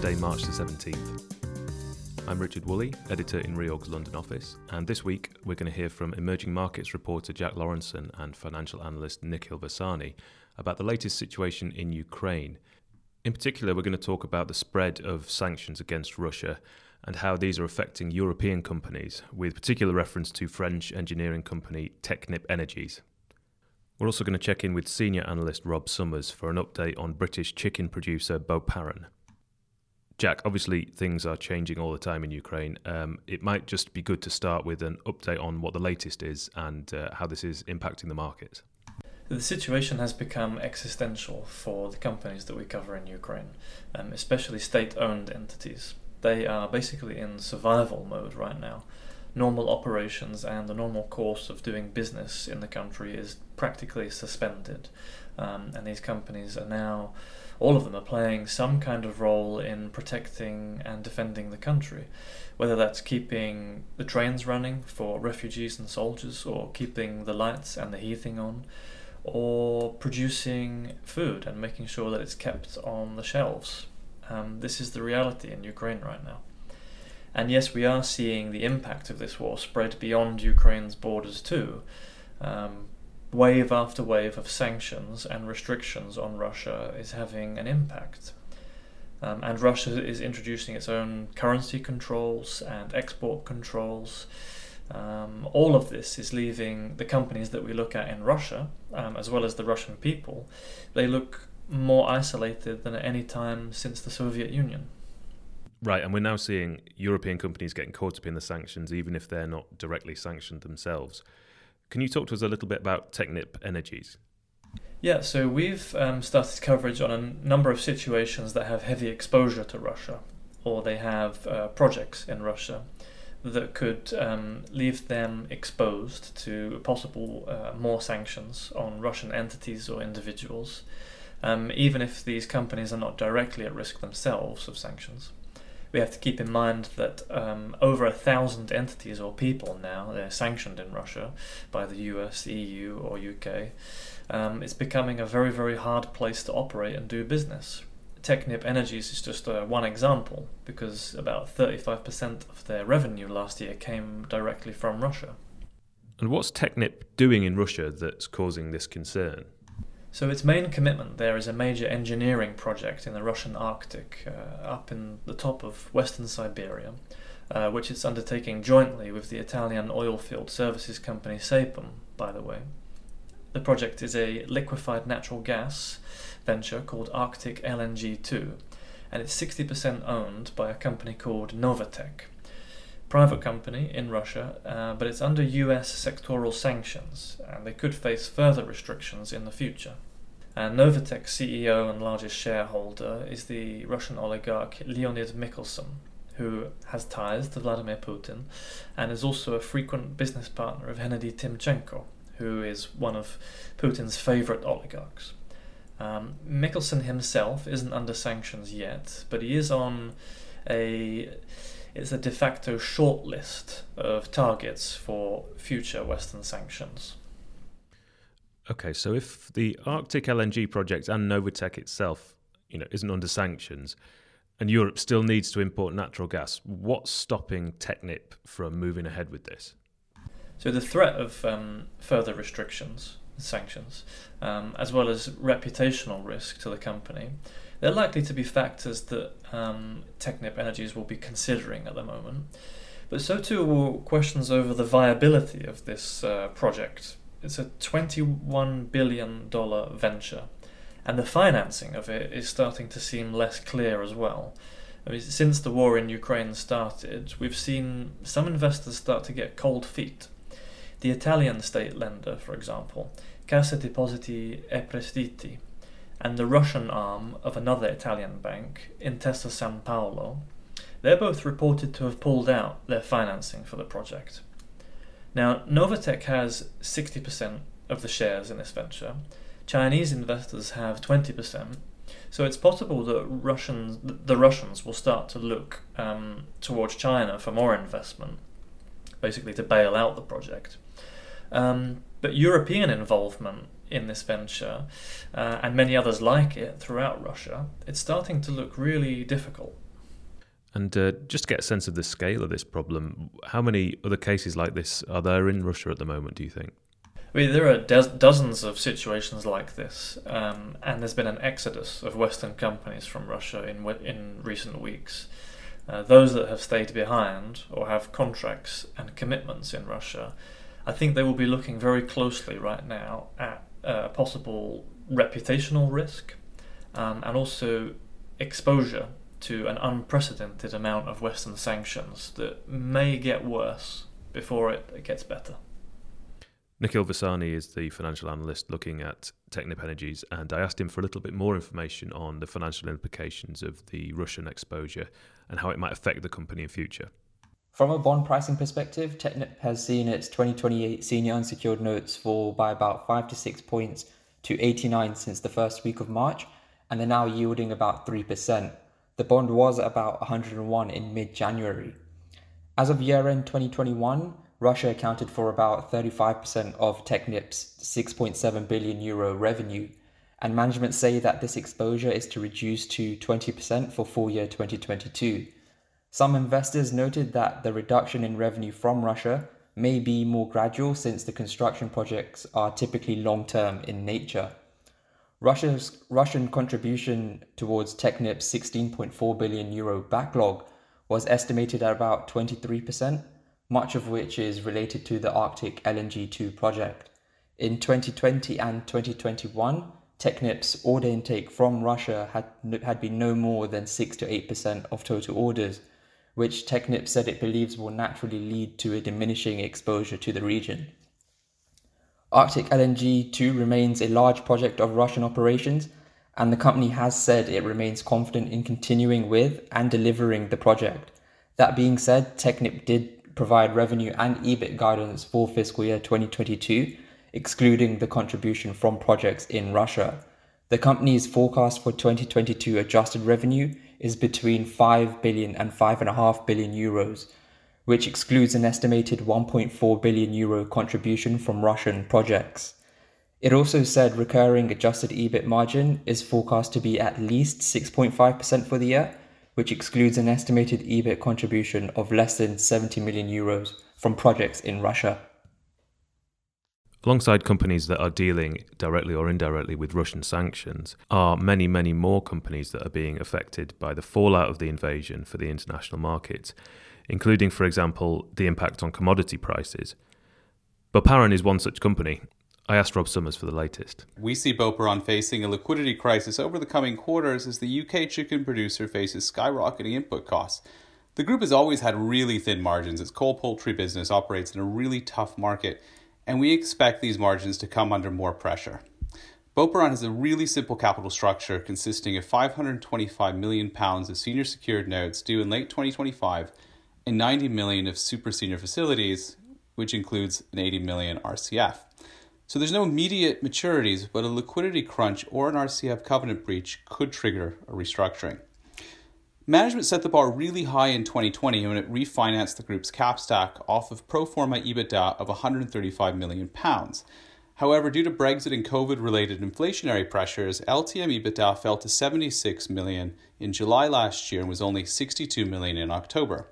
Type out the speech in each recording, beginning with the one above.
Thursday, March the 17th. I'm Richard Woolley, editor in Reorg's London office, and this week we're going to hear from emerging markets reporter Jack Lawrenson and financial analyst Nikhil Vasani about the latest situation in Ukraine. In particular, we're going to talk about the spread of sanctions against Russia and how these are affecting European companies, with particular reference to French engineering company Technip Energies. We're also going to check in with senior analyst Rob Summers for an update on British chicken producer Bo Boparan. Jack, obviously things are changing all the time in Ukraine. Um, it might just be good to start with an update on what the latest is and uh, how this is impacting the markets. The situation has become existential for the companies that we cover in Ukraine, um, especially state owned entities. They are basically in survival mode right now. Normal operations and the normal course of doing business in the country is practically suspended, um, and these companies are now all of them are playing some kind of role in protecting and defending the country, whether that's keeping the trains running for refugees and soldiers, or keeping the lights and the heating on, or producing food and making sure that it's kept on the shelves. Um, this is the reality in Ukraine right now. And yes, we are seeing the impact of this war spread beyond Ukraine's borders too. Um, wave after wave of sanctions and restrictions on Russia is having an impact. Um, and Russia is introducing its own currency controls and export controls. Um, all of this is leaving the companies that we look at in Russia, um, as well as the Russian people, they look more isolated than at any time since the Soviet Union. Right, and we're now seeing European companies getting caught up in the sanctions, even if they're not directly sanctioned themselves. Can you talk to us a little bit about Technip Energies? Yeah, so we've um, started coverage on a number of situations that have heavy exposure to Russia, or they have uh, projects in Russia that could um, leave them exposed to possible uh, more sanctions on Russian entities or individuals, um, even if these companies are not directly at risk themselves of sanctions we have to keep in mind that um, over a thousand entities or people now they're sanctioned in Russia by the US, EU, or UK. Um, it's becoming a very very hard place to operate and do business. Technip Energies is just uh, one example because about 35% of their revenue last year came directly from Russia. And what's Technip doing in Russia that's causing this concern? So its main commitment there is a major engineering project in the Russian Arctic, uh, up in the top of western Siberia, uh, which it's undertaking jointly with the Italian oilfield services company Saipem, by the way. The project is a liquefied natural gas venture called Arctic LNG 2, and it's 60% owned by a company called Novatek private company in Russia, uh, but it's under US sectoral sanctions, and they could face further restrictions in the future. And Novatek's CEO and largest shareholder is the Russian oligarch Leonid Mikhelson, who has ties to Vladimir Putin and is also a frequent business partner of Hennady Timchenko, who is one of Putin's favorite oligarchs. Um, himself isn't under sanctions yet, but he is on a it's a de facto shortlist of targets for future Western sanctions. Okay, so if the Arctic LNG project and Novatek itself, you know, isn't under sanctions, and Europe still needs to import natural gas, what's stopping Technip from moving ahead with this? So the threat of um, further restrictions, sanctions, um, as well as reputational risk to the company, they're likely to be factors that um, Technip Energies will be considering at the moment. But so too will questions over the viability of this uh, project. It's a $21 billion venture, and the financing of it is starting to seem less clear as well. I mean, since the war in Ukraine started, we've seen some investors start to get cold feet. The Italian state lender, for example, Cassa Depositi e Prestiti, and the Russian arm of another Italian bank, Intesa San Paolo, they're both reported to have pulled out their financing for the project. Now, Novatek has 60% of the shares in this venture. Chinese investors have 20%. So it's possible that Russians, the Russians will start to look um, towards China for more investment, basically to bail out the project. Um, but European involvement in this venture, uh, and many others like it throughout Russia, it's starting to look really difficult. And uh, just to get a sense of the scale of this problem, how many other cases like this are there in Russia at the moment, do you think? I mean, there are do- dozens of situations like this, um, and there's been an exodus of Western companies from Russia in in recent weeks. Uh, those that have stayed behind or have contracts and commitments in Russia, I think they will be looking very closely right now at uh, possible reputational risk um, and also exposure to an unprecedented amount of Western sanctions that may get worse before it gets better. Nikhil Vasani is the financial analyst looking at Technip Energies, and I asked him for a little bit more information on the financial implications of the Russian exposure and how it might affect the company in future. From a bond pricing perspective, Technip has seen its 2028 senior unsecured notes fall by about 5 to 6 points to 89 since the first week of March, and they're now yielding about 3%. The bond was about 101 in mid January. As of year end 2021, Russia accounted for about 35% of Technip's 6.7 billion euro revenue, and management say that this exposure is to reduce to 20% for full year 2022. Some investors noted that the reduction in revenue from Russia may be more gradual since the construction projects are typically long term in nature. Russia's Russian contribution towards Technip's 16.4 billion euro backlog was estimated at about 23%, much of which is related to the Arctic LNG 2 project. In 2020 and 2021, Technip's order intake from Russia had, had been no more than 6 to 8% of total orders, which Technip said it believes will naturally lead to a diminishing exposure to the region. Arctic LNG 2 remains a large project of Russian operations, and the company has said it remains confident in continuing with and delivering the project. That being said, Technip did provide revenue and EBIT guidance for fiscal year 2022, excluding the contribution from projects in Russia. The company's forecast for 2022 adjusted revenue is between 5 billion and 5.5 billion euros, which excludes an estimated 1.4 billion euro contribution from Russian projects. It also said recurring adjusted EBIT margin is forecast to be at least 6.5% for the year, which excludes an estimated EBIT contribution of less than 70 million euros from projects in Russia. Alongside companies that are dealing directly or indirectly with Russian sanctions, are many, many more companies that are being affected by the fallout of the invasion for the international markets, including, for example, the impact on commodity prices. Boparan is one such company, I asked Rob Summers for the latest. We see Boparan facing a liquidity crisis over the coming quarters as the UK chicken producer faces skyrocketing input costs. The group has always had really thin margins. Its cold poultry business operates in a really tough market, and we expect these margins to come under more pressure. Boparan has a really simple capital structure consisting of 525 million pounds of senior secured notes due in late 2025 and 90 million of super senior facilities, which includes an 80 million RCF. So there's no immediate maturities, but a liquidity crunch or an RCF covenant breach could trigger a restructuring. Management set the bar really high in 2020 when it refinanced the group's cap stack off of pro forma EBITDA of 135 million pounds. However, due to Brexit and COVID-related inflationary pressures, LTM EBITDA fell to 76 million in July last year and was only 62 million in October.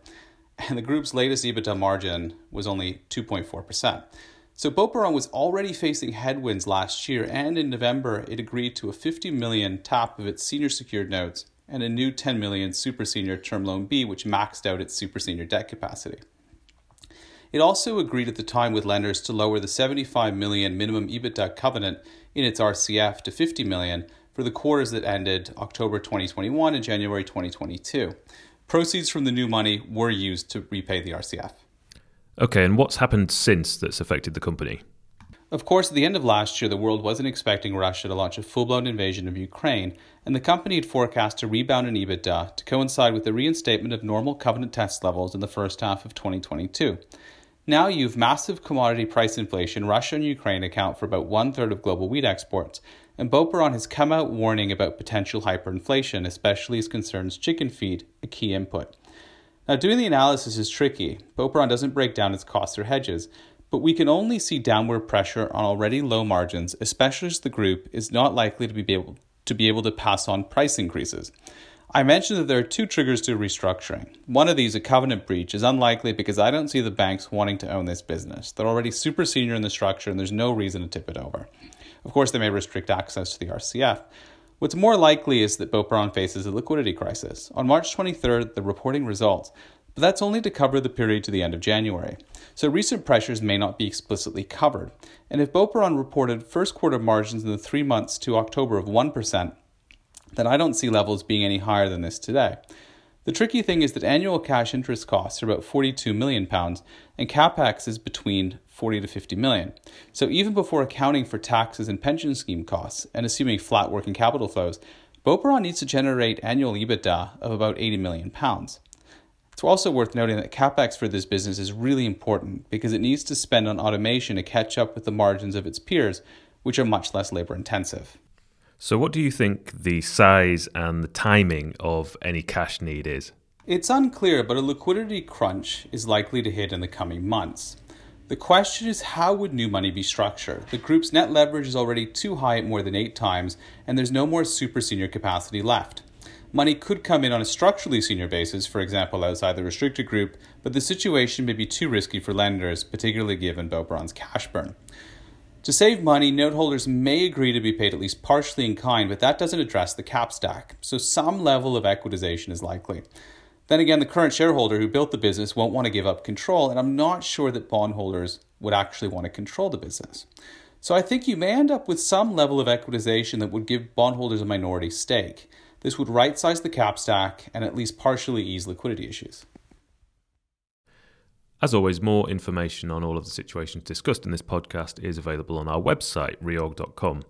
And the group's latest EBITDA margin was only 2.4%. So Boparan was already facing headwinds last year, and in November it agreed to a 50 million tap of its senior secured notes and a new 10 million super senior term loan B, which maxed out its super senior debt capacity. It also agreed at the time with lenders to lower the 75 million minimum EBITDA covenant in its RCF to 50 million for the quarters that ended October 2021 and January 2022. Proceeds from the new money were used to repay the RCF. Okay, and what's happened since that's affected the company? Of course, at the end of last year, the world wasn't expecting Russia to launch a full blown invasion of Ukraine, and the company had forecast a rebound in EBITDA to coincide with the reinstatement of normal covenant test levels in the first half of 2022. Now you've massive commodity price inflation. Russia and Ukraine account for about one third of global wheat exports, and Boparan has come out warning about potential hyperinflation, especially as concerns chicken feed, a key input. Now, doing the analysis is tricky. Boparan doesn't break down its costs or hedges, but we can only see downward pressure on already low margins, especially as the group is not likely to be able to be able to pass on price increases. I mentioned that there are two triggers to restructuring. One of these, a covenant breach, is unlikely because I don't see the banks wanting to own this business. They're already super senior in the structure and there's no reason to tip it over. Of course, they may restrict access to the RCF. What's more likely is that Boparan faces a liquidity crisis. On March 23rd, the reporting results, but that's only to cover the period to the end of January. So recent pressures may not be explicitly covered. And if Boparan reported first quarter margins in the three months to October of 1%, then I don't see levels being any higher than this today. The tricky thing is that annual cash interest costs are about 42 million pounds and capex is between 40 to 50 million. So even before accounting for taxes and pension scheme costs and assuming flat working capital flows, Boparan needs to generate annual EBITDA of about 80 million pounds. It's also worth noting that capex for this business is really important because it needs to spend on automation to catch up with the margins of its peers, which are much less labor intensive. So, what do you think the size and the timing of any cash need is? It's unclear, but a liquidity crunch is likely to hit in the coming months. The question is how would new money be structured? The group's net leverage is already too high at more than eight times, and there's no more super senior capacity left. Money could come in on a structurally senior basis, for example, outside the restricted group, but the situation may be too risky for lenders, particularly given Boparan's cash burn. To save money, noteholders may agree to be paid at least partially in kind, but that doesn't address the cap stack, so some level of equitization is likely. Then again, the current shareholder who built the business won't want to give up control, and I'm not sure that bondholders would actually want to control the business. So I think you may end up with some level of equitization that would give bondholders a minority stake. This would right size the cap stack and at least partially ease liquidity issues. As always, more information on all of the situations discussed in this podcast is available on our website, reorg.com.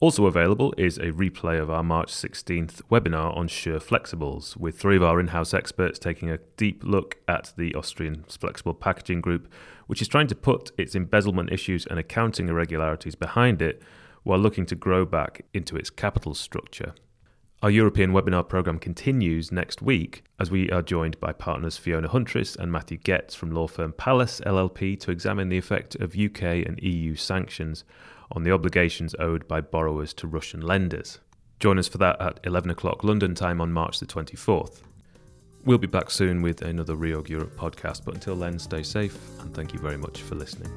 Also available is a replay of our March 16th webinar on Schur Flexibles, with three of our in house experts taking a deep look at the Austrian Flexible Packaging Group, which is trying to put its embezzlement issues and accounting irregularities behind it while looking to grow back into its capital structure. Our European webinar programme continues next week as we are joined by partners Fiona Huntress and Matthew Getz from law firm Palace LLP to examine the effect of UK and EU sanctions on the obligations owed by borrowers to Russian lenders. Join us for that at 11 o'clock London time on March the 24th. We'll be back soon with another Reorg Europe podcast, but until then, stay safe and thank you very much for listening.